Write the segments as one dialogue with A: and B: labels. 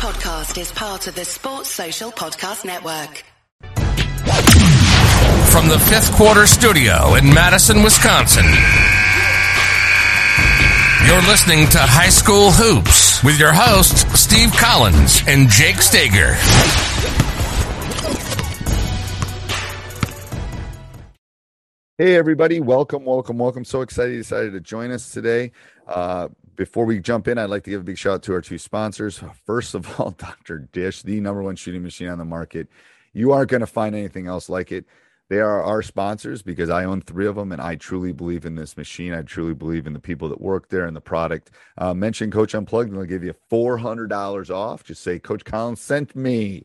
A: podcast is part of the Sports Social Podcast Network.
B: From the fifth quarter studio in Madison, Wisconsin. You're listening to High School Hoops with your hosts, Steve Collins and Jake Stager.
C: Hey, everybody. Welcome, welcome, welcome. So excited you decided to join us today. Uh, before we jump in, I'd like to give a big shout out to our two sponsors. First of all, Dr. Dish, the number one shooting machine on the market. You aren't going to find anything else like it. They are our sponsors because I own three of them and I truly believe in this machine. I truly believe in the people that work there and the product. Uh, mention Coach Unplugged and they'll give you $400 off. Just say, Coach Collins sent me.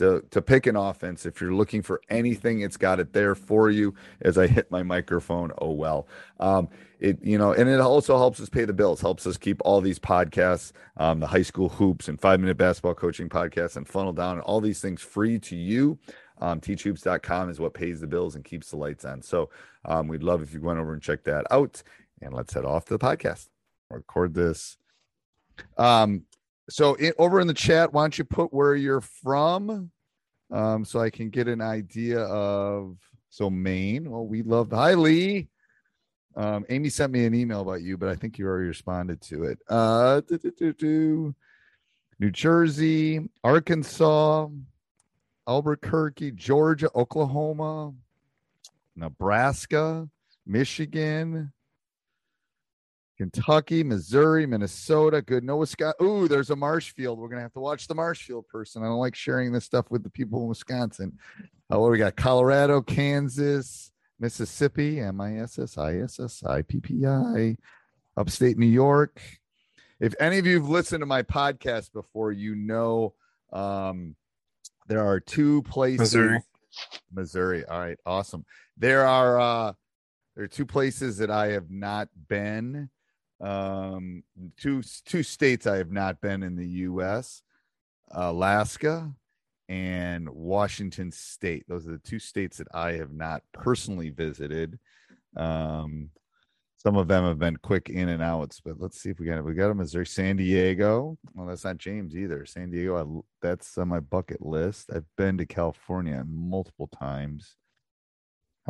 C: to to pick an offense. If you're looking for anything, it's got it there for you. As I hit my microphone, oh well. Um, it you know, and it also helps us pay the bills. Helps us keep all these podcasts, um, the high school hoops and five minute basketball coaching podcasts, and funnel down and all these things free to you. Um, teachhoops.com is what pays the bills and keeps the lights on. So um, we'd love if you went over and check that out. And let's head off to the podcast. Record this. Um, so in, over in the chat, why don't you put where you're from, um, so I can get an idea of. So Maine. Well, we love. Hi Lee. Um, Amy sent me an email about you, but I think you already responded to it. Uh, New Jersey, Arkansas, Albuquerque, Georgia, Oklahoma, Nebraska, Michigan, Kentucky, Missouri, Minnesota, good. No, Wisconsin. Ooh, there's a Marshfield. We're gonna have to watch the Marshfield person. I don't like sharing this stuff with the people in Wisconsin. Uh, what we got? Colorado, Kansas, Mississippi, M I S S I S S I P P I, upstate New York. If any of you have listened to my podcast before, you know um, there are two places.
D: Missouri.
C: Missouri. All right, awesome. There are uh, there are two places that I have not been um two two states i have not been in the us alaska and washington state. Those are the two states that i have not personally visited. Um some of them have been quick in and outs but let's see if we got it. we got a missouri san diego? Well that's not james either. San diego I, that's on my bucket list. I've been to california multiple times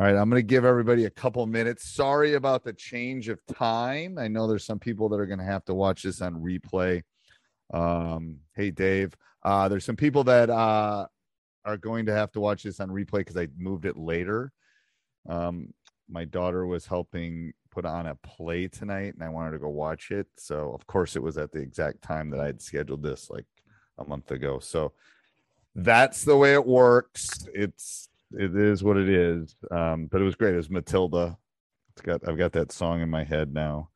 C: all right, I'm going to give everybody a couple minutes. Sorry about the change of time. I know there's some people that are going to have to watch this on replay. Um, hey, Dave. Uh, there's some people that uh, are going to have to watch this on replay because I moved it later. Um, my daughter was helping put on a play tonight, and I wanted to go watch it. So, of course, it was at the exact time that I had scheduled this like a month ago. So, that's the way it works. It's it is what it is. Um, but it was great. It was Matilda. It's got I've got that song in my head now.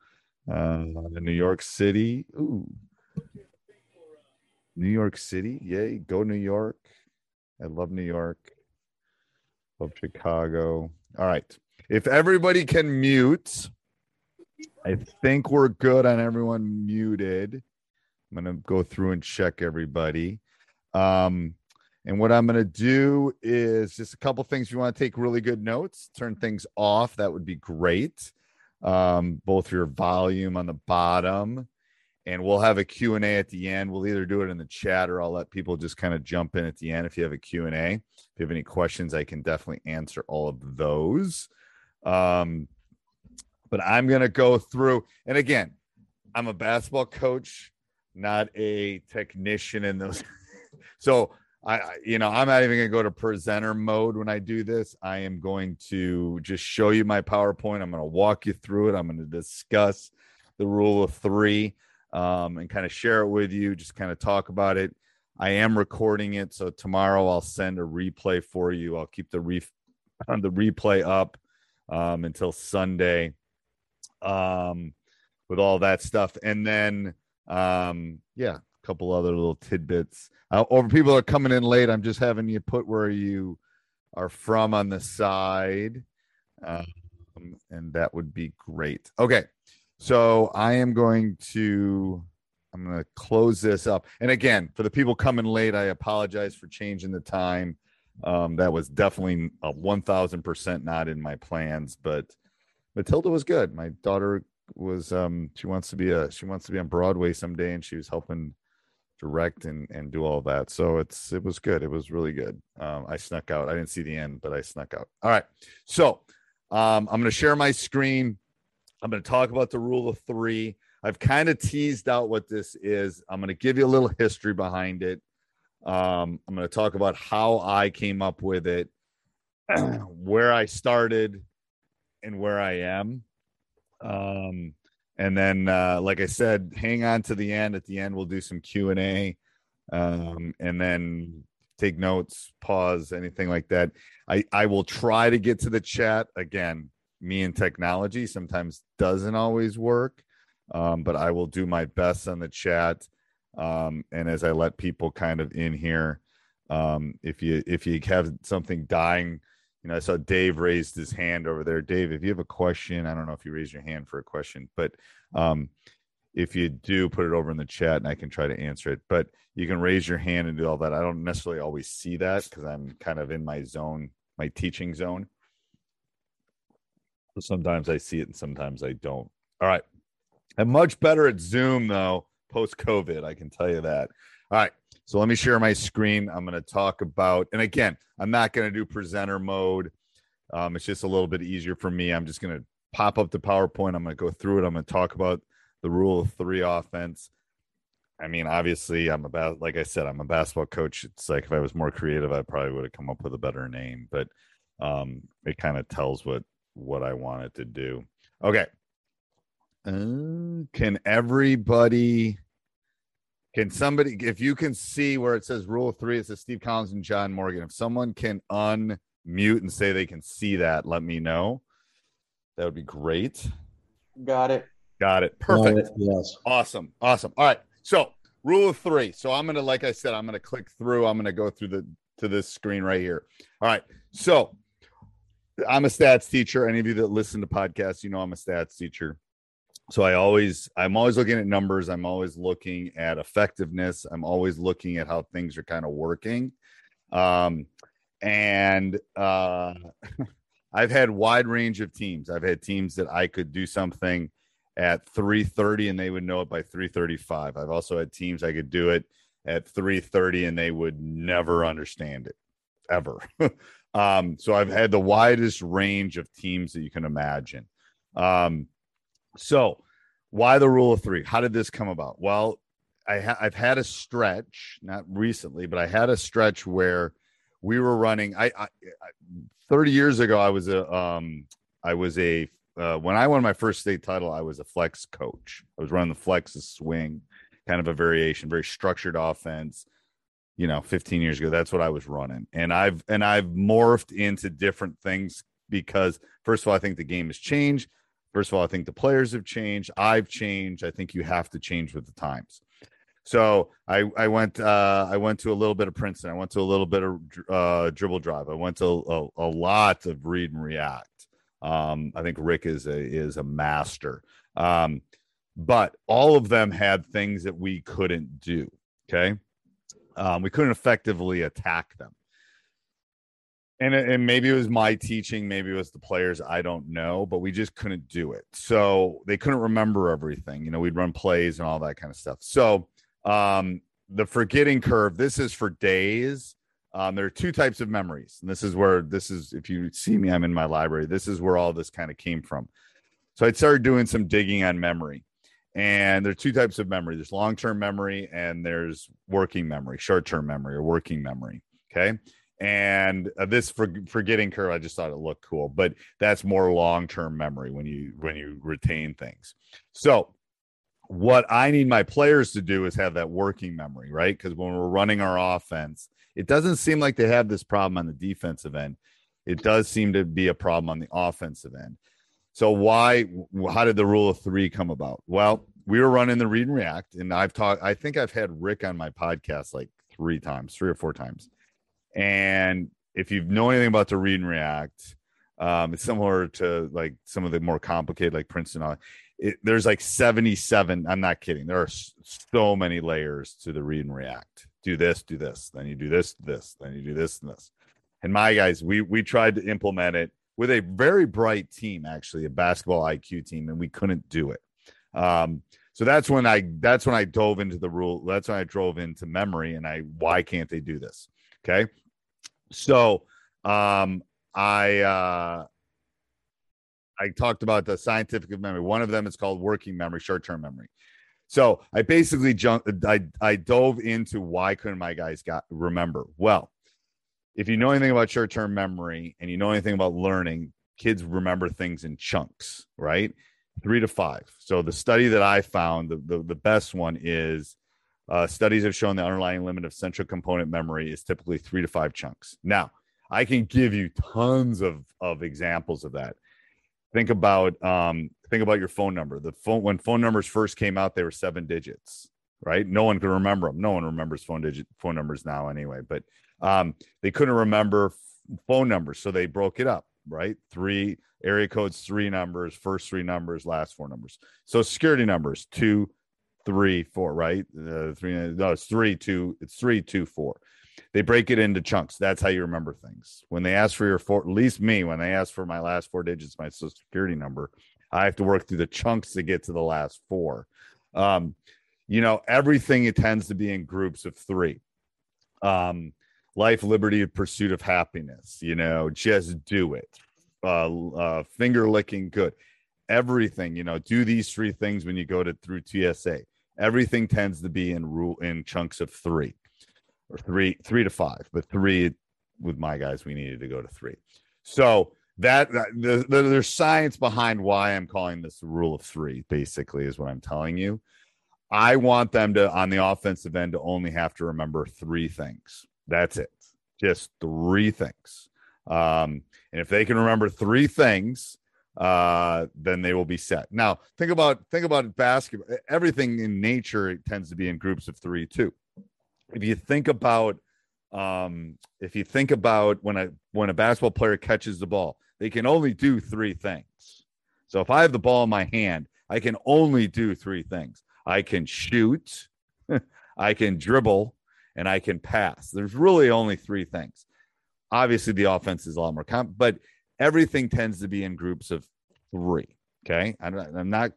C: Uh, New York City. Ooh. New York City. Yay. Go New York. I love New York. Love Chicago. All right. If everybody can mute, I think we're good on everyone muted. I'm going to go through and check everybody. Um, and what I'm going to do is just a couple things. You want to take really good notes, turn things off. That would be great. Um, both your volume on the bottom, and we'll have a Q&A at the end. We'll either do it in the chat or I'll let people just kind of jump in at the end if you have a Q&A. If you have any questions, I can definitely answer all of those. Um, but I'm going to go through, and again, I'm a basketball coach, not a technician in those. so I, you know, I'm not even going to go to presenter mode when I do this. I am going to just show you my PowerPoint. I'm going to walk you through it. I'm going to discuss the rule of three um, and kind of share it with you, just kind of talk about it. I am recording it. So tomorrow I'll send a replay for you. I'll keep the, re- the replay up um, until Sunday um, with all that stuff. And then, um, yeah, couple other little tidbits. Uh, or people are coming in late. I'm just having you put where you are from on the side, um, and that would be great. Okay, so I am going to. I'm going to close this up. And again, for the people coming late, I apologize for changing the time. Um, that was definitely a 1000% not in my plans, but Matilda was good. My daughter was um she wants to be a she wants to be on Broadway someday and she was helping direct and and do all that. So it's it was good. It was really good. Um I snuck out. I didn't see the end, but I snuck out. All right. So um I'm going to share my screen. I'm going to talk about the rule of 3. I've kind of teased out what this is. I'm going to give you a little history behind it. Um I'm going to talk about how I came up with it, where I started and where I am. Um, and then, uh, like I said, hang on to the end. At the end, we'll do some Q and A, um, and then take notes, pause, anything like that. I I will try to get to the chat again. Me and technology sometimes doesn't always work, um, but I will do my best on the chat. Um, and as I let people kind of in here, um, if you if you have something dying you know, I saw Dave raised his hand over there. Dave, if you have a question, I don't know if you raise your hand for a question, but um, if you do, put it over in the chat and I can try to answer it. But you can raise your hand and do all that. I don't necessarily always see that because I'm kind of in my zone, my teaching zone. So sometimes I see it and sometimes I don't. All right. I'm much better at Zoom though, post COVID. I can tell you that. All right. So let me share my screen. I'm going to talk about, and again, I'm not going to do presenter mode. Um, it's just a little bit easier for me. I'm just going to pop up the PowerPoint. I'm going to go through it. I'm going to talk about the rule of three offense. I mean, obviously, I'm about like I said, I'm a basketball coach. It's like if I was more creative, I probably would have come up with a better name, but um, it kind of tells what what I wanted to do. Okay. Uh, can everybody can somebody, if you can see where it says rule three, it says Steve Collins and John Morgan. If someone can unmute and say they can see that, let me know. That would be great.
D: Got it.
C: Got it. Perfect.
D: Got it. Yes.
C: Awesome. Awesome. All right. So rule of three. So I'm gonna, like I said, I'm gonna click through. I'm gonna go through the to this screen right here. All right. So I'm a stats teacher. Any of you that listen to podcasts, you know I'm a stats teacher so i always i'm always looking at numbers i'm always looking at effectiveness i'm always looking at how things are kind of working. Um and uh i've had wide range of teams i've had teams that i could do something at 330 and they would know it by 335 i've also had teams i could do it at 330 and they would never understand it ever. Um so i've had the widest range of teams that you can imagine. Um so, why the rule of three? How did this come about? Well, I ha- I've had a stretch, not recently, but I had a stretch where we were running. I, I, I 30 years ago, I was a um, I was a uh, when I won my first state title, I was a flex coach. I was running the flex swing, kind of a variation, very structured offense. You know, 15 years ago, that's what I was running, and I've and I've morphed into different things because first of all, I think the game has changed. First of all, I think the players have changed. I've changed. I think you have to change with the times. So I I went uh, I went to a little bit of Princeton. I went to a little bit of uh, dribble drive. I went to a, a lot of read and react. Um, I think Rick is a is a master. Um, but all of them had things that we couldn't do. Okay, um, we couldn't effectively attack them and and maybe it was my teaching maybe it was the players i don't know but we just couldn't do it. So they couldn't remember everything you know we'd run plays and all that kind of stuff. So um the forgetting curve this is for days. Um there are two types of memories and this is where this is if you see me i'm in my library this is where all this kind of came from. So i started doing some digging on memory and there are two types of memory. There's long-term memory and there's working memory short-term memory or working memory okay and uh, this for, forgetting curve i just thought it looked cool but that's more long-term memory when you when you retain things so what i need my players to do is have that working memory right because when we're running our offense it doesn't seem like they have this problem on the defensive end it does seem to be a problem on the offensive end so why how did the rule of three come about well we were running the read and react, and I've talked. I think I've had Rick on my podcast like three times, three or four times. And if you know anything about the read and react, um, it's similar to like some of the more complicated, like Princeton. It, there's like 77. I'm not kidding. There are so many layers to the read and react. Do this, do this, then you do this, this, then you do this and this. And my guys, we we tried to implement it with a very bright team, actually, a basketball IQ team, and we couldn't do it. Um, so that's when I that's when I dove into the rule. That's when I drove into memory, and I why can't they do this? Okay, so um, I uh, I talked about the scientific memory. One of them is called working memory, short term memory. So I basically jumped. I I dove into why couldn't my guys got remember well. If you know anything about short term memory and you know anything about learning, kids remember things in chunks, right? three to five. So the study that I found, the, the, the best one is uh, studies have shown the underlying limit of central component memory is typically three to five chunks. Now, I can give you tons of, of examples of that. Think about um, think about your phone number. The phone when phone numbers first came out, they were seven digits, right? No one could remember them. No one remembers phone digit phone numbers now, anyway. But um, they couldn't remember phone numbers, so they broke it up right? Three area codes, three numbers, first three numbers, last four numbers. So security numbers two, three, four, right? Uh, three, no, it's three, two, it's three, two, four. They break it into chunks. That's how you remember things. When they ask for your four, at least me, when they ask for my last four digits, my social security number, I have to work through the chunks to get to the last four. Um, you know, everything it tends to be in groups of three. Um, life, liberty, pursuit of happiness. You know, just do it. Uh, uh, finger licking good. Everything, you know, do these three things when you go to through TSA. Everything tends to be in rule in chunks of three or three, three to five, but three with my guys, we needed to go to three. So that, that the, the, there's science behind why I'm calling this the rule of three, basically, is what I'm telling you. I want them to, on the offensive end, to only have to remember three things that's it. Just three things. Um, and if they can remember three things, uh, then they will be set. Now, think about think about basketball. Everything in nature tends to be in groups of three too. If you think about um, if you think about when a when a basketball player catches the ball, they can only do three things. So if I have the ball in my hand, I can only do three things. I can shoot, I can dribble, and I can pass. There's really only three things. Obviously, the offense is a lot more comp, but everything tends to be in groups of three. Okay. I'm not, I'm not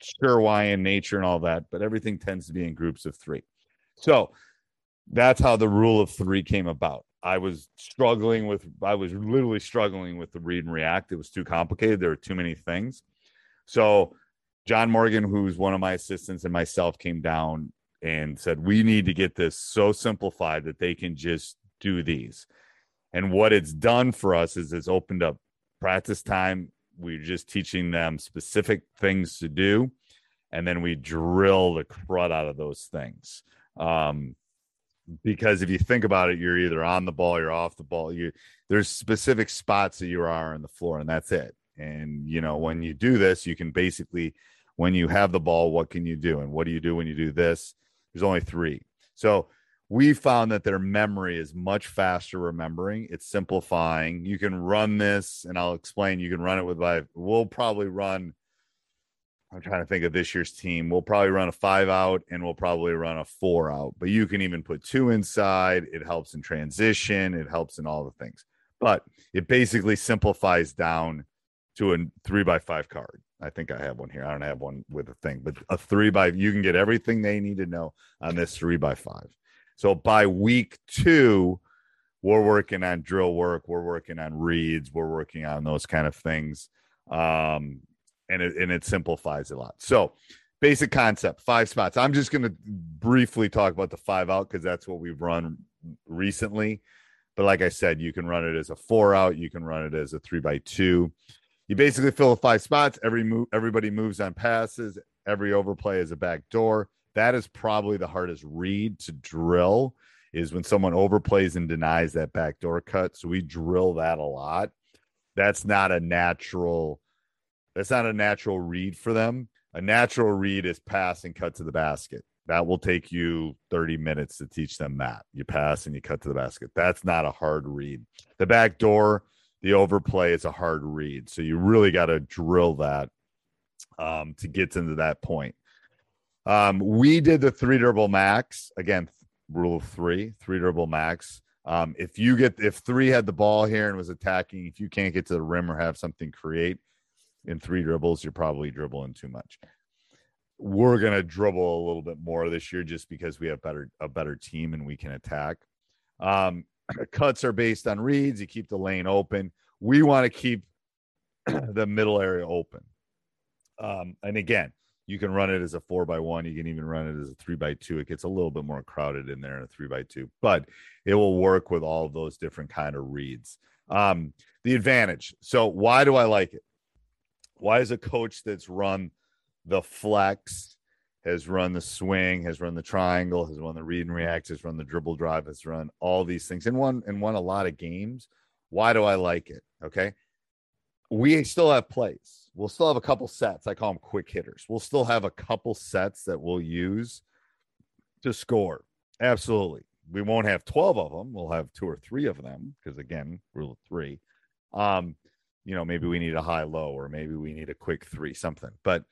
C: sure why in nature and all that, but everything tends to be in groups of three. So that's how the rule of three came about. I was struggling with, I was literally struggling with the read and react. It was too complicated. There were too many things. So John Morgan, who's one of my assistants, and myself came down and said, we need to get this so simplified that they can just do these. And what it's done for us is it's opened up practice time. We're just teaching them specific things to do. And then we drill the crud out of those things. Um, because if you think about it, you're either on the ball, you're off the ball. You there's specific spots that you are on the floor, and that's it. And you know, when you do this, you can basically, when you have the ball, what can you do? And what do you do when you do this? There's only three. So we found that their memory is much faster remembering. It's simplifying. You can run this, and I'll explain. You can run it with live. We'll probably run. I'm trying to think of this year's team. We'll probably run a five out and we'll probably run a four out, but you can even put two inside. It helps in transition, it helps in all the things, but it basically simplifies down to a three by five card. I think I have one here. I don't have one with a thing, but a three by you can get everything they need to know on this three by five. So by week two, we're working on drill work, we're working on reads, we're working on those kind of things. Um, and it and it simplifies a lot. So basic concept, five spots. I'm just gonna briefly talk about the five out because that's what we've run recently. But like I said, you can run it as a four out, you can run it as a three by two you basically fill five spots. Every move, everybody moves on passes. Every overplay is a back door. That is probably the hardest read to drill. Is when someone overplays and denies that backdoor cut. So we drill that a lot. That's not a natural. That's not a natural read for them. A natural read is pass and cut to the basket. That will take you 30 minutes to teach them that. You pass and you cut to the basket. That's not a hard read. The back door, the overplay is a hard read. So you really got to drill that um, to get into that point. Um, we did the three dribble max again, rule of three, three dribble max. Um, if you get if three had the ball here and was attacking, if you can't get to the rim or have something create in three dribbles, you're probably dribbling too much. We're gonna dribble a little bit more this year just because we have better a better team and we can attack. Um, cuts are based on reads. You keep the lane open. We want to keep the middle area open. Um, and again, you can run it as a four by one. You can even run it as a three by two. It gets a little bit more crowded in there in a three by two, but it will work with all those different kind of reads. Um, the advantage. So why do I like it? Why is a coach that's run the flex, has run the swing, has run the triangle, has run the read and react, has run the dribble drive, has run all these things and won and won a lot of games. Why do I like it? Okay. We still have plays We'll still have a couple sets. I call them quick hitters. We'll still have a couple sets that we'll use to score. Absolutely. We won't have 12 of them. We'll have two or three of them because, again, rule of three. Um, you know, maybe we need a high low or maybe we need a quick three, something, but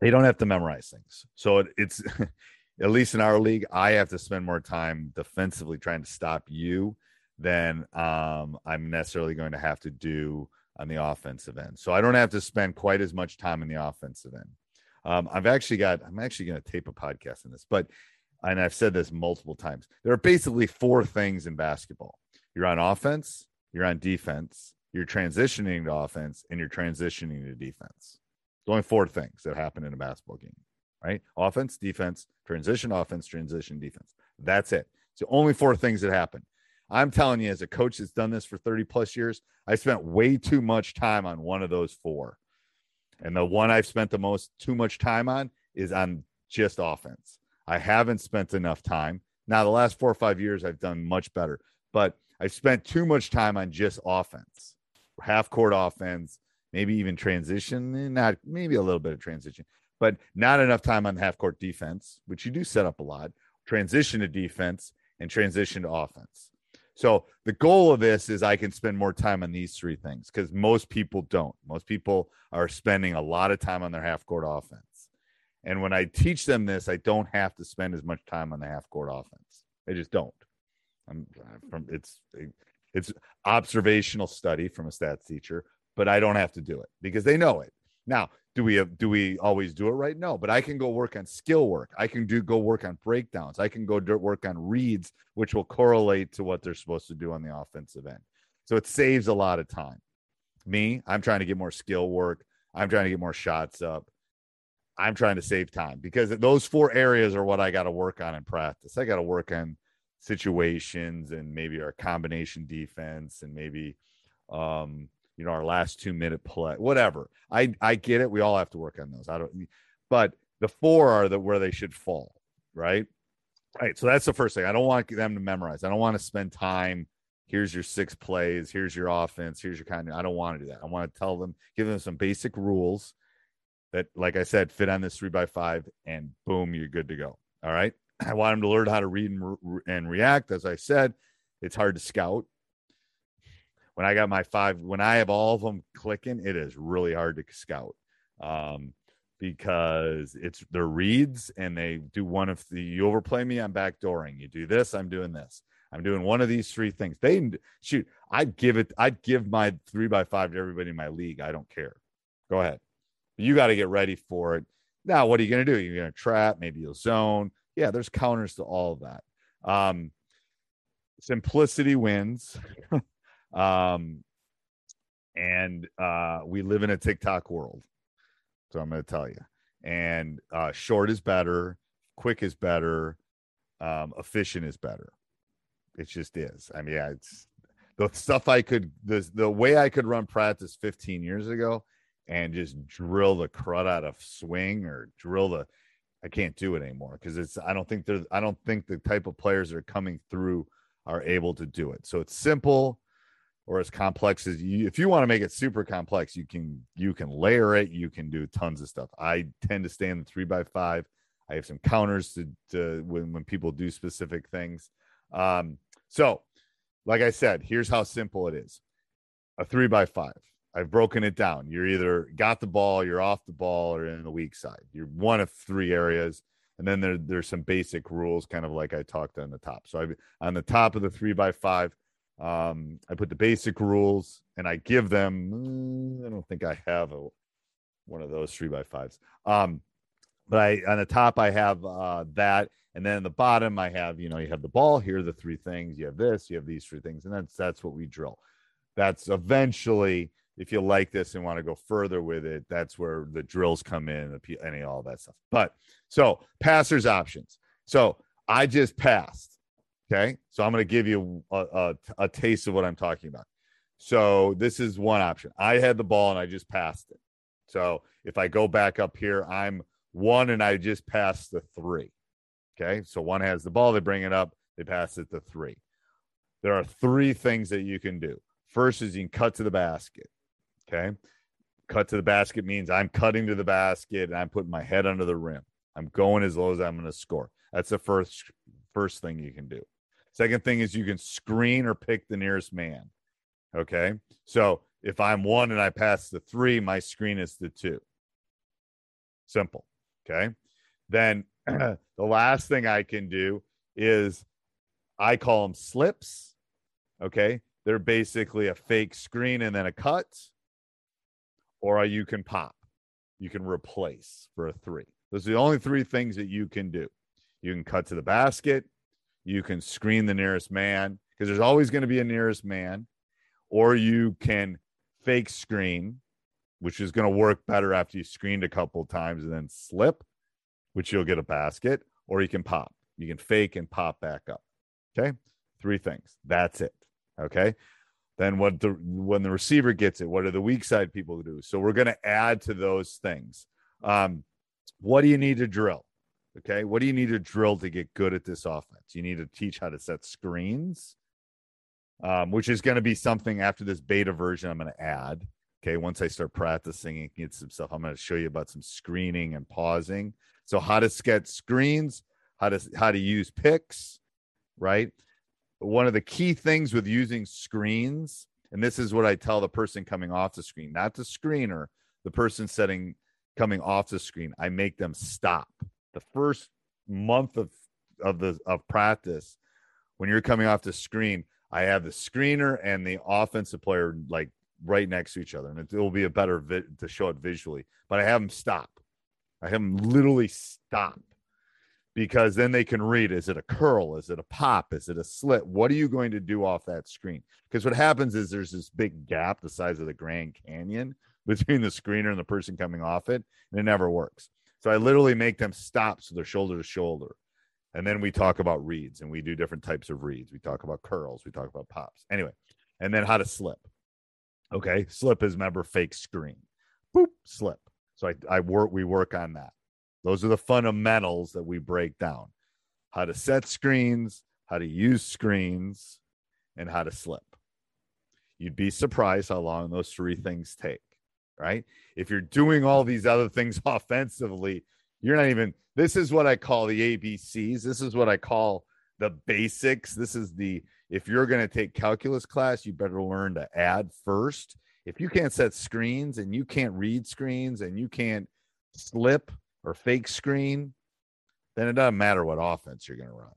C: they don't have to memorize things. So it, it's, at least in our league, I have to spend more time defensively trying to stop you than um, I'm necessarily going to have to do on the offensive end. So I don't have to spend quite as much time in the offensive end. Um, I've actually got, I'm actually going to tape a podcast in this, but, and I've said this multiple times. There are basically four things in basketball you're on offense, you're on defense, you're transitioning to offense, and you're transitioning to defense. There's only four things that happen in a basketball game, right? Offense, defense, transition, offense, transition, defense. That's it. It's the only four things that happen. I'm telling you, as a coach that's done this for 30 plus years, I spent way too much time on one of those four. And the one I've spent the most too much time on is on just offense. I haven't spent enough time. Now, the last four or five years, I've done much better, but I've spent too much time on just offense, half court offense, maybe even transition, eh, not maybe a little bit of transition, but not enough time on half court defense, which you do set up a lot, transition to defense, and transition to offense. So the goal of this is I can spend more time on these three things because most people don't. Most people are spending a lot of time on their half court offense. And when I teach them this, I don't have to spend as much time on the half court offense. I just don't. I'm from it's it's observational study from a stats teacher, but I don't have to do it because they know it. Now, do we do we always do it right? No, but I can go work on skill work. I can do go work on breakdowns. I can go work on reads, which will correlate to what they're supposed to do on the offensive end. So it saves a lot of time. Me, I'm trying to get more skill work. I'm trying to get more shots up. I'm trying to save time because those four areas are what I got to work on in practice. I got to work on situations and maybe our combination defense and maybe um you know, our last two minute play, whatever. I I get it. We all have to work on those. I don't, but the four are the where they should fall, right? Right. So that's the first thing. I don't want them to memorize. I don't want to spend time. Here's your six plays. Here's your offense. Here's your kind. I don't want to do that. I want to tell them, give them some basic rules that, like I said, fit on this three by five, and boom, you're good to go. All right. I want them to learn how to read and, re- and react. As I said, it's hard to scout when I got my five, when I have all of them clicking, it is really hard to scout um, because it's their reads and they do one of the you overplay me, I'm backdooring. You do this, I'm doing this. I'm doing one of these three things. They shoot, I'd give it, I'd give my three by five to everybody in my league. I don't care. Go ahead. You got to get ready for it. Now, what are you going to do? You're going to trap, maybe you'll zone. Yeah, there's counters to all of that. Um, simplicity wins. Um, and uh, we live in a TikTok world. So I'm going to tell you. And uh, short is better, quick is better, um, efficient is better. It just is. I mean, yeah, it's the stuff I could, the, the way I could run practice 15 years ago and just drill the crud out of swing or drill the, I can't do it anymore because it's, I don't think there's, I don't think the type of players that are coming through are able to do it. So it's simple or as complex as you if you want to make it super complex you can you can layer it you can do tons of stuff. I tend to stay in the three by five. I have some counters to, to when, when people do specific things. Um, so like i said here's how simple it is. A three by five. I've broken it down. You're either got the ball you're off the ball or in the weak side. You're one of three areas. And then there, there's some basic rules kind of like i talked on the top. So I've, on the top of the three by five um, I put the basic rules and I give them. Mm, I don't think I have a, one of those three by fives. Um, but I on the top I have uh, that, and then the bottom I have you know you have the ball. Here are the three things. You have this. You have these three things, and that's that's what we drill. That's eventually if you like this and want to go further with it, that's where the drills come in, any all that stuff. But so passers options. So I just passed. Okay. So I'm going to give you a, a, a, taste of what I'm talking about. So this is one option. I had the ball and I just passed it. So if I go back up here, I'm one and I just passed the three. Okay. So one has the ball, they bring it up, they pass it to three. There are three things that you can do. First is you can cut to the basket. Okay. Cut to the basket means I'm cutting to the basket and I'm putting my head under the rim. I'm going as low as I'm going to score. That's the first first thing you can do. Second thing is you can screen or pick the nearest man. Okay. So if I'm one and I pass the three, my screen is the two. Simple. Okay. Then the last thing I can do is I call them slips. Okay. They're basically a fake screen and then a cut, or you can pop. You can replace for a three. Those are the only three things that you can do. You can cut to the basket, you can screen the nearest man because there's always going to be a nearest man, or you can fake screen, which is going to work better after you screened a couple times and then slip, which you'll get a basket, or you can pop. You can fake and pop back up. Okay. Three things. That's it. Okay. Then what the when the receiver gets it, what do the weak side people do? So we're going to add to those things. Um, what do you need to drill? Okay. What do you need to drill to get good at this offense? You need to teach how to set screens, um, which is going to be something after this beta version I'm going to add. Okay. Once I start practicing and get some stuff, I'm going to show you about some screening and pausing. So how to sketch screens, how to how to use picks, right? One of the key things with using screens, and this is what I tell the person coming off the screen, not the screener, the person setting coming off the screen. I make them stop the first month of of the of practice when you're coming off the screen i have the screener and the offensive player like right next to each other and it, will be a better vi- to show it visually but i have them stop. I have them literally stop because then they can read is it a curl? Is it a pop? Is it a slit? What are you going to do off that screen? Because what happens is there's this big gap the size of the grand canyon between the screener and the person coming off it and it never works so I literally make them stop so they're shoulder to shoulder. And then we talk about reads and we do different types of reads. We talk about curls, we talk about pops. Anyway, and then how to slip. Okay. Slip is remember fake screen. Boop, slip. So I, I work, we work on that. Those are the fundamentals that we break down how to set screens, how to use screens, and how to slip. You'd be surprised how long those three things take right? If you're doing all these other things offensively, you're not even. This is what I call the ABCs. This is what I call the basics. This is the if you're going to take calculus class, you better learn to add first. If you can't set screens and you can't read screens and you can't slip or fake screen, then it doesn't matter what offense you're going to run.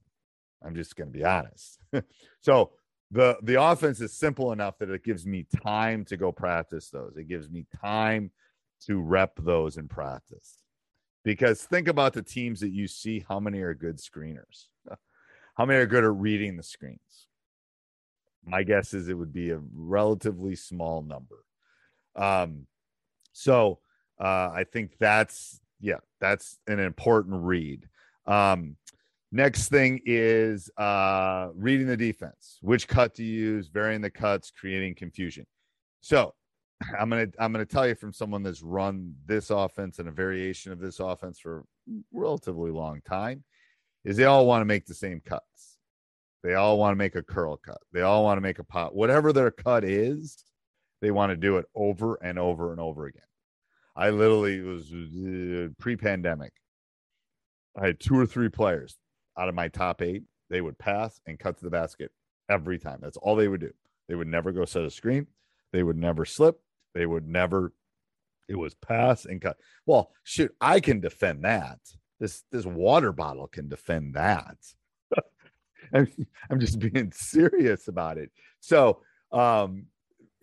C: I'm just going to be honest. so the the offense is simple enough that it gives me time to go practice those. It gives me time to rep those in practice. Because think about the teams that you see, how many are good screeners? How many are good at reading the screens? My guess is it would be a relatively small number. Um, so uh, I think that's yeah, that's an important read. Um, Next thing is uh, reading the defense. Which cut to use, varying the cuts, creating confusion. So I'm gonna I'm gonna tell you from someone that's run this offense and a variation of this offense for relatively long time, is they all want to make the same cuts. They all want to make a curl cut. They all want to make a pot. Whatever their cut is, they want to do it over and over and over again. I literally was uh, pre-pandemic. I had two or three players out of my top eight. They would pass and cut to the basket every time. That's all they would do. They would never go set a screen. They would never slip. They would never. It was pass and cut. Well, shoot, I can defend that. This this water bottle can defend that. I'm, I'm just being serious about it. So, um,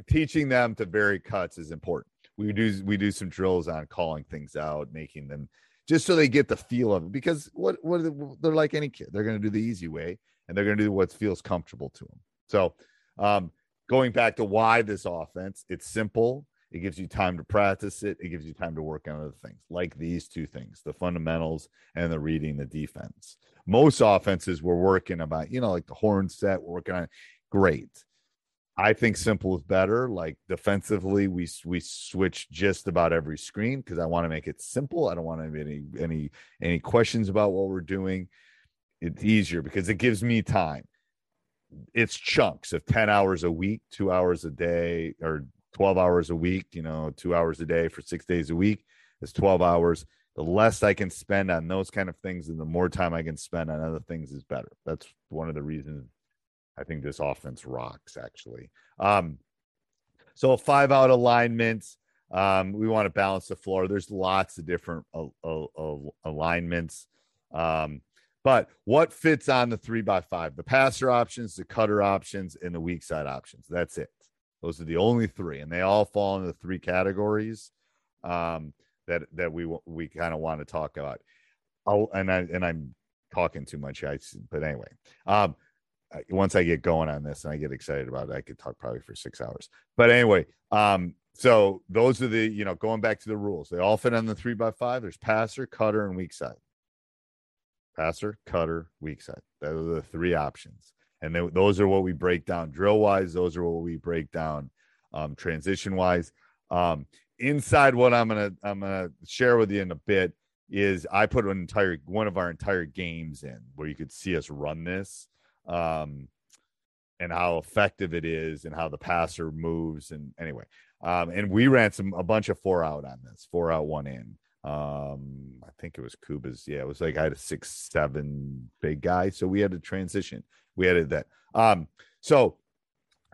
C: teaching them to vary cuts is important. We do we do some drills on calling things out, making them just so they get the feel of it. Because what what they're like any kid, they're going to do the easy way, and they're going to do what feels comfortable to them. So, um, going back to why this offense, it's simple. It gives you time to practice it. It gives you time to work on other things like these two things the fundamentals and the reading the defense. Most offenses we're working about, you know, like the horn set, we're working on great. I think simple is better. Like defensively, we we switch just about every screen because I want to make it simple. I don't want to have any any any questions about what we're doing. It's easier because it gives me time. It's chunks of 10 hours a week, two hours a day, or 12 hours a week, you know, two hours a day for six days a week is 12 hours. The less I can spend on those kind of things and the more time I can spend on other things is better. That's one of the reasons I think this offense rocks, actually. Um, so, five out alignments. Um, we want to balance the floor. There's lots of different alignments. Um, but what fits on the three by five? The passer options, the cutter options, and the weak side options. That's it. Those are the only three, and they all fall into the three categories um, that that we we kind of want to talk about. Oh, and I and I'm talking too much, I, but anyway, um, once I get going on this and I get excited about it, I could talk probably for six hours. But anyway, um, so those are the you know going back to the rules. They all fit on the three by five. There's passer, cutter, and weak side. Passer, cutter, weak side. Those are the three options and those are what we break down drill wise those are what we break down um, transition wise um, inside what i'm gonna i'm gonna share with you in a bit is i put an entire one of our entire games in where you could see us run this um, and how effective it is and how the passer moves and anyway um, and we ran some a bunch of four out on this four out one in um i think it was kuba's yeah it was like i had a six seven big guy so we had to transition we added that. Um, so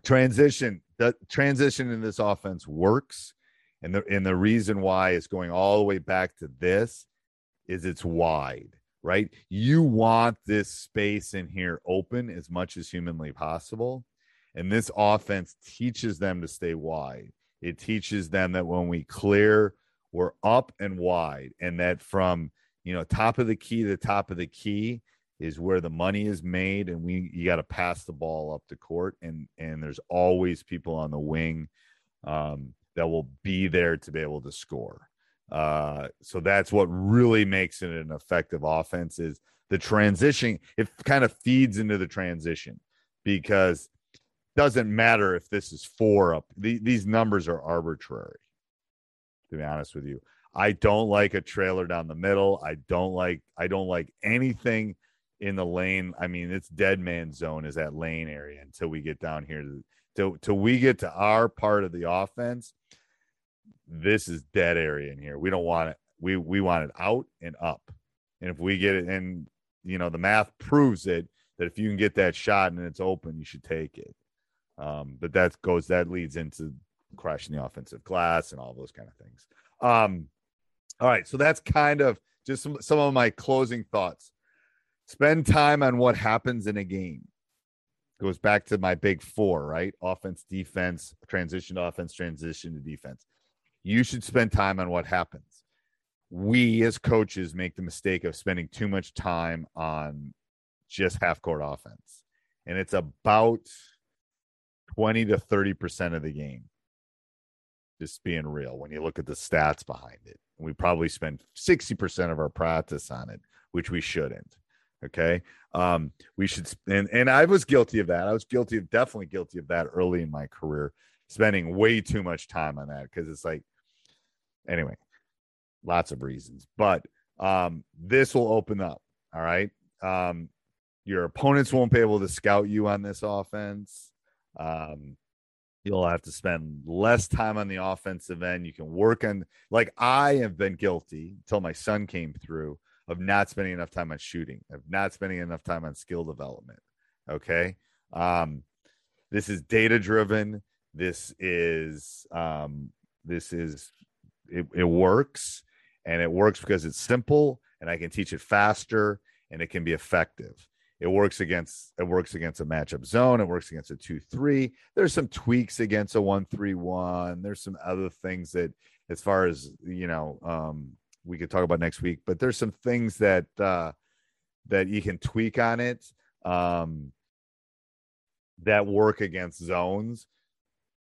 C: transition, the transition in this offense works. And the and the reason why it's going all the way back to this is it's wide, right? You want this space in here open as much as humanly possible. And this offense teaches them to stay wide. It teaches them that when we clear, we're up and wide, and that from you know top of the key to top of the key, is where the money is made and we you got to pass the ball up the court and and there's always people on the wing um, that will be there to be able to score uh, so that's what really makes it an effective offense is the transition it kind of feeds into the transition because doesn't matter if this is four up the, these numbers are arbitrary to be honest with you i don't like a trailer down the middle i don't like i don't like anything in the lane. I mean, it's dead man zone is that lane area until we get down here to till, till we get to our part of the offense. This is dead area in here. We don't want it. We we want it out and up. And if we get it, and you know, the math proves it that if you can get that shot and it's open, you should take it. Um, but that goes that leads into crashing the offensive glass and all those kind of things. Um, all right, so that's kind of just some, some of my closing thoughts Spend time on what happens in a game. Goes back to my big four, right? Offense, defense, transition to offense, transition to defense. You should spend time on what happens. We as coaches make the mistake of spending too much time on just half court offense. And it's about 20 to 30% of the game. Just being real when you look at the stats behind it. We probably spend 60% of our practice on it, which we shouldn't. Okay. Um, we should, and, and I was guilty of that. I was guilty of definitely guilty of that early in my career, spending way too much time on that because it's like, anyway, lots of reasons. But um, this will open up. All right. Um, your opponents won't be able to scout you on this offense. Um, you'll have to spend less time on the offensive end. You can work on, like, I have been guilty until my son came through of not spending enough time on shooting, of not spending enough time on skill development. Okay. Um, this is data driven. This is, um, this is, it, it works and it works because it's simple and I can teach it faster and it can be effective. It works against it works against a matchup zone. It works against a two three. There's some tweaks against a one three one. There's some other things that, as far as you know, um, we could talk about next week. But there's some things that uh, that you can tweak on it um, that work against zones.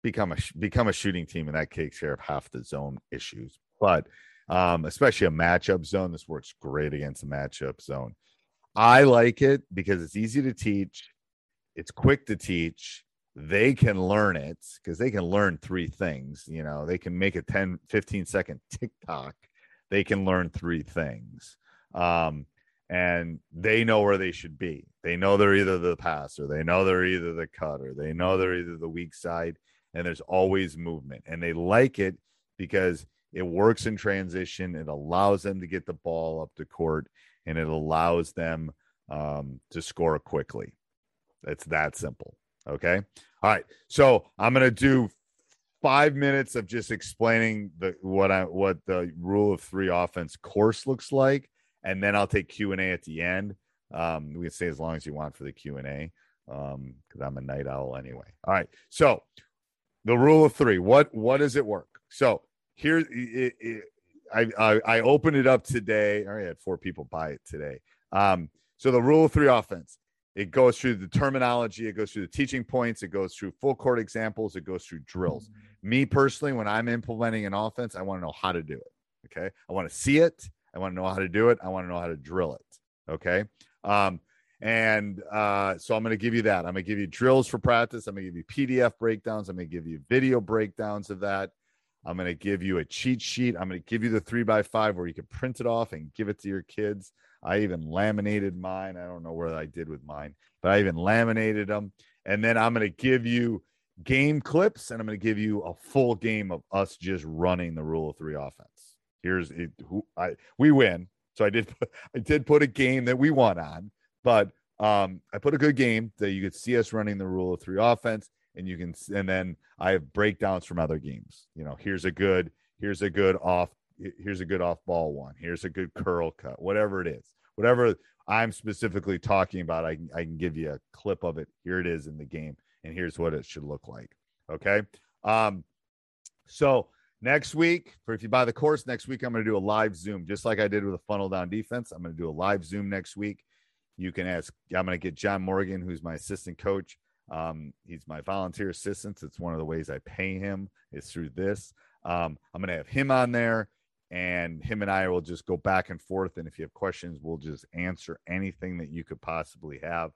C: Become a become a shooting team, and that takes care of half the zone issues. But um, especially a matchup zone, this works great against a matchup zone. I like it because it's easy to teach, it's quick to teach. They can learn it because they can learn three things. You know, they can make a 10, 15 second TikTok. They can learn three things. Um, and they know where they should be. They know they're either the passer, they know they're either the cutter, they know they're either the weak side, and there's always movement. And they like it because it works in transition. It allows them to get the ball up the court and it allows them um, to score quickly. It's that simple. Okay. All right. So I'm going to do five minutes of just explaining the what I what the rule of three offense course looks like, and then I'll take Q and A at the end. Um, we can stay as long as you want for the Q and A um, because I'm a night owl anyway. All right. So the rule of three. What what does it work? So here it, it, I, I, I opened it up today. I already had four people buy it today. Um, so the rule of three offense, it goes through the terminology, it goes through the teaching points, it goes through full court examples, it goes through drills. Mm-hmm. Me personally, when I'm implementing an offense, I want to know how to do it. Okay. I want to see it. I want to know how to do it. I want to know how to drill it. Okay. Um, and uh, so I'm going to give you that. I'm going to give you drills for practice. I'm going to give you PDF breakdowns. I'm going to give you video breakdowns of that. I'm going to give you a cheat sheet. I'm going to give you the three by five where you can print it off and give it to your kids. I even laminated mine. I don't know where I did with mine, but I even laminated them. And then I'm going to give you game clips and I'm going to give you a full game of us just running the rule of three offense. Here's it. Who I we win. So I did I did put a game that we won on, but um, I put a good game that you could see us running the rule of three offense and you can and then I have breakdowns from other games. You know, here's a good here's a good off here's a good off ball one. Here's a good curl cut. Whatever it is. Whatever I'm specifically talking about, I can I can give you a clip of it. Here it is in the game and here's what it should look like. Okay? Um so next week for if you buy the course next week i'm going to do a live zoom just like i did with a funnel down defense i'm going to do a live zoom next week you can ask i'm going to get john morgan who's my assistant coach um, he's my volunteer assistant. It's one of the ways I pay him is through this. Um, I'm going to have him on there, and him and I will just go back and forth. And if you have questions, we'll just answer anything that you could possibly have.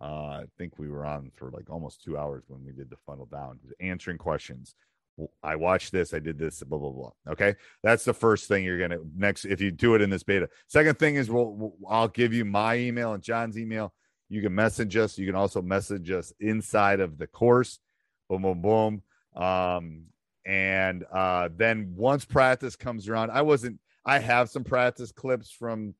C: Uh, I think we were on for like almost two hours when we did the funnel down, answering questions. I watched this, I did this, blah blah blah. Okay, that's the first thing you're gonna next if you do it in this beta. Second thing is, we'll, I'll give you my email and John's email you can message us. You can also message us inside of the course. Boom, boom, boom. Um, and uh, then once practice comes around, I wasn't. I have some practice clips from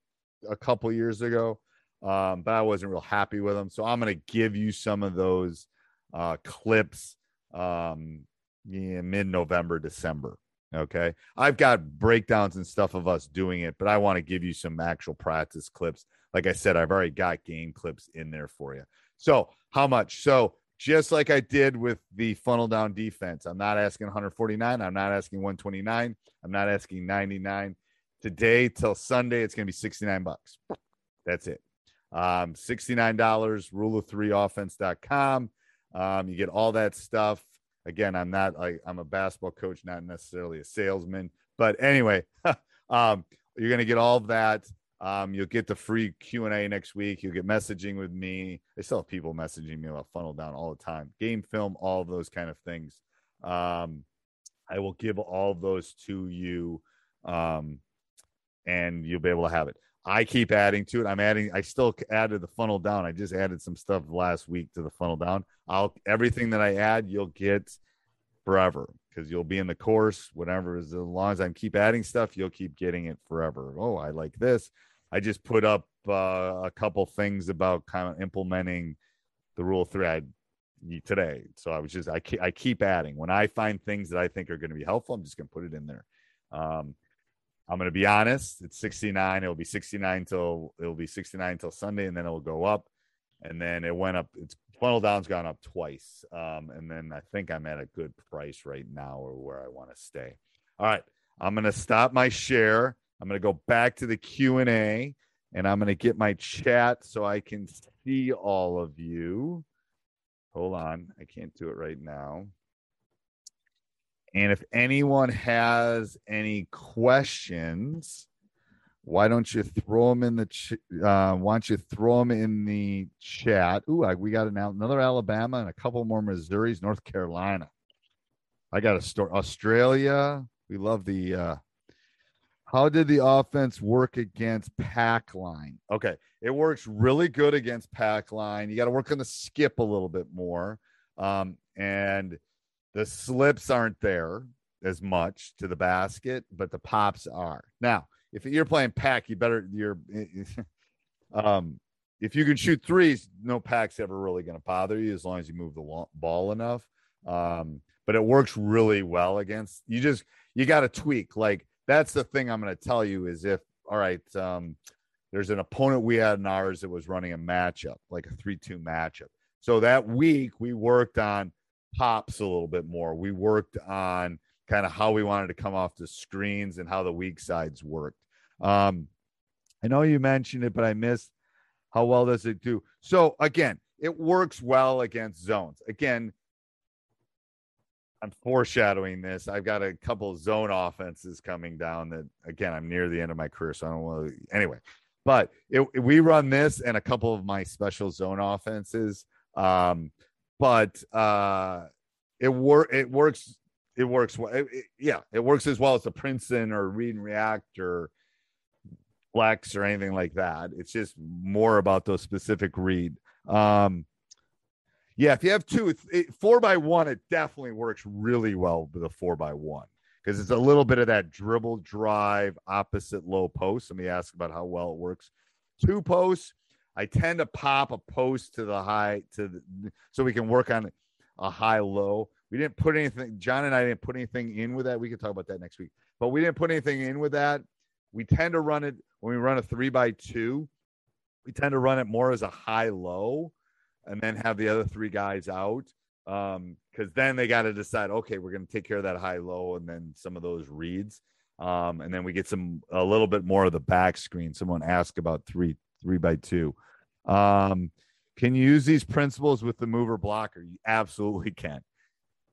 C: a couple years ago, um, but I wasn't real happy with them. So I'm to give you some of those uh, clips um, yeah, mid November, December. Okay. I've got breakdowns and stuff of us doing it, but I want to give you some actual practice clips like I said, I've already got game clips in there for you. So, how much? So, just like I did with the funnel down defense, I'm not asking 149. I'm not asking 129. I'm not asking 99. Today till Sunday, it's going to be 69 bucks. That's it. Um, $69, rule of three offense.com. Um, you get all that stuff. Again, I'm not like I'm a basketball coach, not necessarily a salesman. But anyway, um, you're going to get all of that. Um, you'll get the free Q and A next week. You'll get messaging with me. I still have people messaging me about funnel down all the time, game film, all of those kind of things. Um, I will give all of those to you, um, and you'll be able to have it. I keep adding to it. I'm adding. I still added the funnel down. I just added some stuff last week to the funnel down. I'll everything that I add, you'll get forever because you'll be in the course. Whatever, is as long as I keep adding stuff, you'll keep getting it forever. Oh, I like this. I just put up uh, a couple things about kind of implementing the rule thread today. So I was just I keep, I keep adding when I find things that I think are going to be helpful. I'm just going to put it in there. Um, I'm going to be honest. It's 69. It'll be 69 till it'll be 69 till Sunday, and then it'll go up. And then it went up. It's funnel down's gone up twice. Um, and then I think I'm at a good price right now, or where I want to stay. All right, I'm going to stop my share. I'm going to go back to the Q and A, and I'm going to get my chat so I can see all of you. Hold on, I can't do it right now. And if anyone has any questions, why don't you throw them in the ch- uh, why don't you throw them in the chat? Ooh, I, we got an, another Alabama and a couple more Missouris, North Carolina. I got a story. Australia. We love the. Uh, how did the offense work against pack line? Okay, it works really good against pack line. You got to work on the skip a little bit more, um, and the slips aren't there as much to the basket, but the pops are. Now, if you're playing pack, you better you're um if you can shoot threes, no pack's ever really going to bother you as long as you move the ball enough. Um, but it works really well against you. Just you got to tweak. Like that's the thing I'm going to tell you is if all right, um, there's an opponent we had in ours that was running a matchup, like a three-two matchup. So that week we worked on pops a little bit more. We worked on kind of how we wanted to come off the screens and how the weak sides worked. Um, I know you mentioned it, but I missed how well does it do? So again, it works well against zones. Again, I'm foreshadowing this. I've got a couple zone offenses coming down that again, I'm near the end of my career, so I don't want to anyway. But it, we run this and a couple of my special zone offenses. Um, but uh, it work it works it works well. It, it, yeah, it works as well as the Princeton or Read and React or Flex or anything like that. It's just more about those specific read. Um, yeah, if you have two, it, four by one, it definitely works really well with a four by one because it's a little bit of that dribble drive opposite low post. Let me ask about how well it works. Two posts, I tend to pop a post to the high to the, so we can work on a high low. We didn't put anything. John and I didn't put anything in with that. We can talk about that next week. But we didn't put anything in with that. We tend to run it when we run a three by two. We tend to run it more as a high low, and then have the other three guys out. Um, because then they got to decide. Okay, we're going to take care of that high low, and then some of those reads. Um, and then we get some a little bit more of the back screen. Someone asked about three three by two. Um, can you use these principles with the mover blocker? You absolutely can.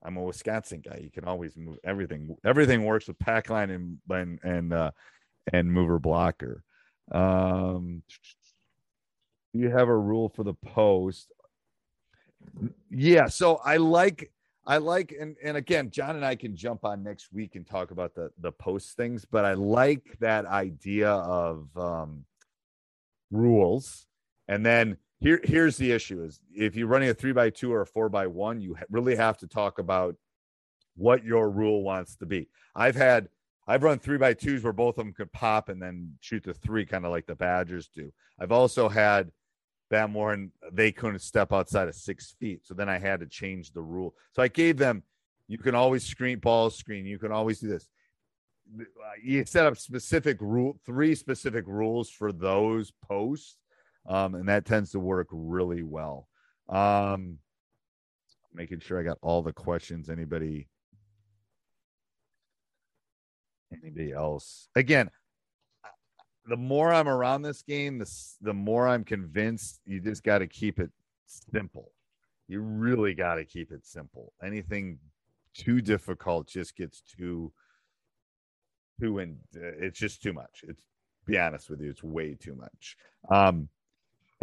C: I'm a Wisconsin guy. You can always move everything. Everything works with pack line and and and uh, and mover blocker. Um, do you have a rule for the post? Yeah. So I like I like and and again, John and I can jump on next week and talk about the the post things, but I like that idea of um rules. And then here, here's the issue: is if you're running a three by two or a four by one, you really have to talk about what your rule wants to be. I've had I've run three by twos where both of them could pop and then shoot the three, kind of like the Badgers do. I've also had them and they couldn't step outside of six feet, so then I had to change the rule. So I gave them you can always screen ball screen, you can always do this you set up specific rule three specific rules for those posts um, and that tends to work really well. Um, making sure i got all the questions. Anybody? Anybody else? Again the more i'm around this game the, the more i'm convinced you just got to keep it simple. You really got to keep it simple. Anything too difficult just gets too too and uh, it's just too much. It's be honest with you, it's way too much. Um,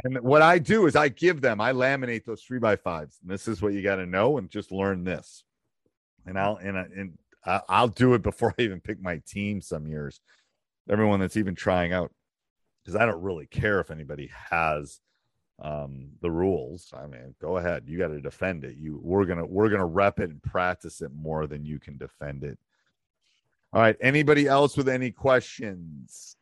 C: and what I do is I give them, I laminate those three by fives. And this is what you got to know and just learn this. And I'll and, and I'll do it before I even pick my team some years. Everyone that's even trying out. because I don't really care if anybody has um the rules i mean go ahead you got to defend it you we're gonna we're gonna rep it and practice it more than you can defend it all right anybody else with any questions?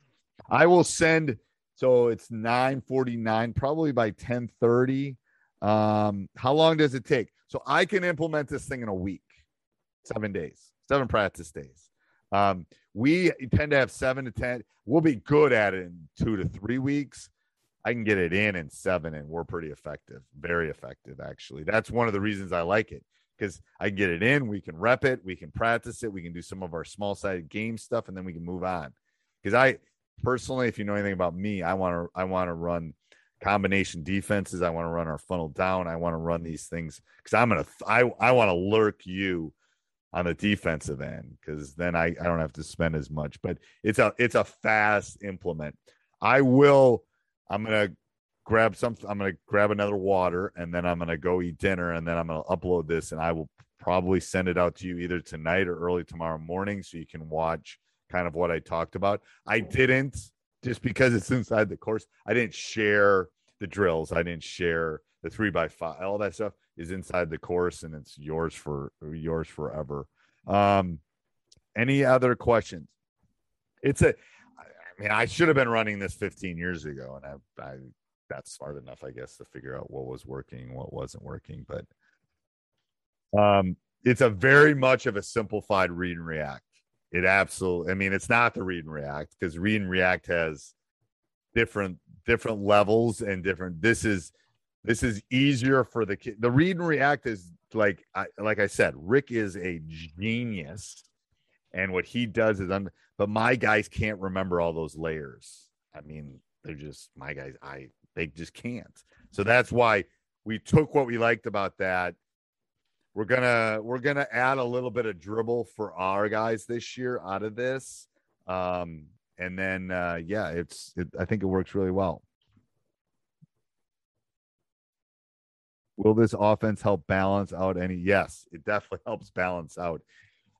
C: I will send so it's 949 probably by 1030 um how long does it take? So i can implement this thing in a week seven days seven practice days. Um we tend to have seven to ten. We'll be good at it in two to three weeks. I can get it in in seven, and we're pretty effective, very effective, actually. That's one of the reasons I like it because I get it in, we can rep it, we can practice it, we can do some of our small sided game stuff, and then we can move on. Because I personally, if you know anything about me, I want to I want to run combination defenses. I want to run our funnel down. I want to run these things because I'm gonna I I want to lurk you on the defensive end because then I, I don't have to spend as much. But it's a it's a fast implement. I will I'm gonna grab something. I'm gonna grab another water, and then I'm gonna go eat dinner, and then I'm gonna upload this, and I will probably send it out to you either tonight or early tomorrow morning, so you can watch kind of what I talked about. I didn't just because it's inside the course. I didn't share the drills. I didn't share the three by five. All that stuff is inside the course, and it's yours for yours forever. Um, any other questions? It's a I mean, I should have been running this 15 years ago, and I, I that's smart enough, I guess, to figure out what was working, what wasn't working. But um, it's a very much of a simplified read and react. It absolutely, I mean, it's not the read and react because read and react has different different levels and different. This is this is easier for the kid. The read and react is like I, like I said, Rick is a genius and what he does is un- but my guys can't remember all those layers i mean they're just my guys i they just can't. So that's why we took what we liked about that. We're gonna we're gonna add a little bit of dribble for our guys this year out of this. Um and then uh yeah it's it, i think it works really well. Will this offense help balance out any? Yes it definitely helps balance out.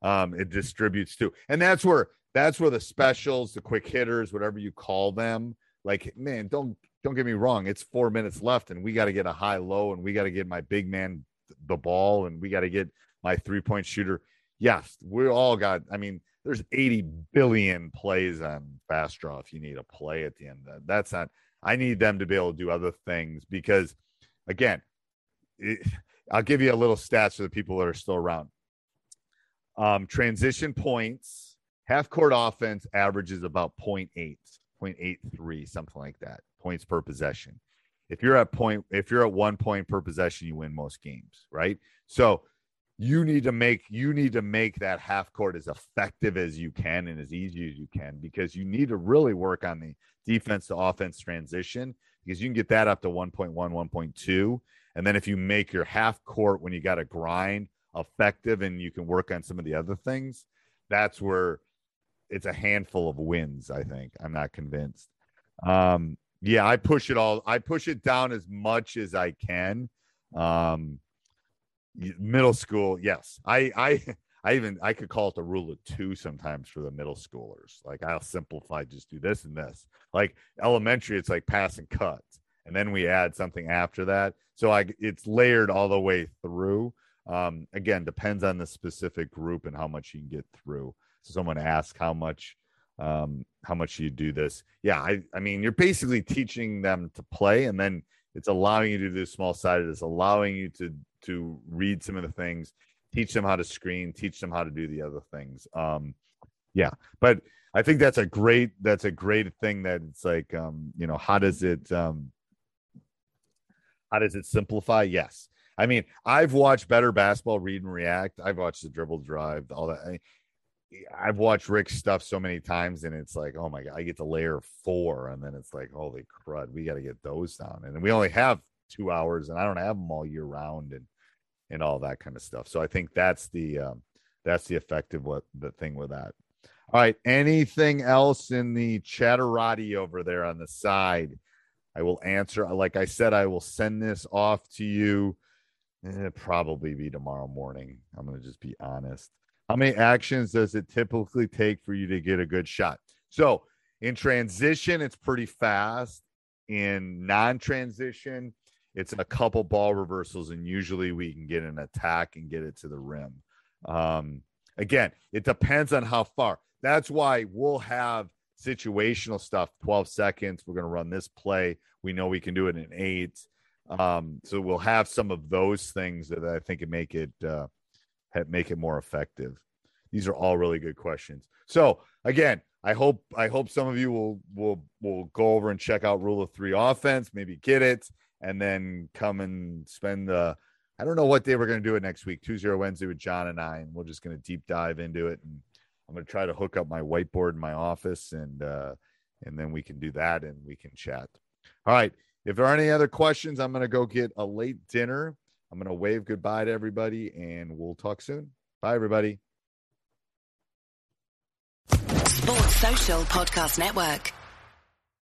C: Um, it distributes too, and that's where that's where the specials, the quick hitters, whatever you call them, like man, don't don't get me wrong, it's four minutes left, and we got to get a high low, and we got to get my big man the ball, and we got to get my three point shooter. Yes, we all got. I mean, there's 80 billion plays on FastDraw if you need a play at the end. That's not. I need them to be able to do other things because, again, it, I'll give you a little stats for the people that are still around. Um, transition points, half court offense averages about 0.8, 0.83, something like that, points per possession. If you're at point, if you're at one point per possession, you win most games, right? So you need to make you need to make that half court as effective as you can and as easy as you can because you need to really work on the defense to offense transition because you can get that up to 1.1 1.2 and then if you make your half court when you got to grind effective and you can work on some of the other things, that's where it's a handful of wins, I think. I'm not convinced. Um, yeah, I push it all. I push it down as much as I can. Um, middle school, yes. I I I even I could call it the rule of two sometimes for the middle schoolers. Like I'll simplify, just do this and this. Like elementary, it's like pass and cut, and then we add something after that. So I it's layered all the way through. Um, again, depends on the specific group and how much you can get through. So someone asked how much um, how much you do this. Yeah, I, I mean, you're basically teaching them to play, and then it's allowing you to do small sided. It's allowing you to to read some of the things, teach them how to screen, teach them how to do the other things. Um, yeah, but I think that's a great that's a great thing that it's like um, you know how does it um, how does it simplify? Yes, I mean, I've watched better basketball read and react. I've watched the dribble drive, all that. I've watched Rick's stuff so many times, and it's like, oh my god, I get to layer four, and then it's like, holy crud, we got to get those down, and we only have two hours, and I don't have them all year round, and and all that kind of stuff. So I think that's the um, that's the effective what the thing with that. All right, anything else in the chatterati over there on the side? I will answer. Like I said, I will send this off to you It'll probably be tomorrow morning. I'm going to just be honest. How many actions does it typically take for you to get a good shot? So, In transition, it's pretty fast. In non-transition, it's a couple ball reversals, and usually we can get an attack and get it to the rim. Um, again, it depends on how far. That's why we'll have situational stuff 12 seconds. We're going to run this play. We know we can do it in eight. Um, so we'll have some of those things that I think can make it uh, make it more effective. These are all really good questions. So again, I hope I hope some of you will will will go over and check out Rule of Three offense, maybe get it, and then come and spend the. I don't know what day we're going to do it next week, Tuesday or Wednesday with John and I, and we're just going to deep dive into it. And I'm going to try to hook up my whiteboard in my office, and uh, and then we can do that and we can chat. All right. If there are any other questions, I'm going to go get a late dinner. I'm going to wave goodbye to everybody, and we'll talk soon. Bye, everybody.
A: Sports Social Podcast Network.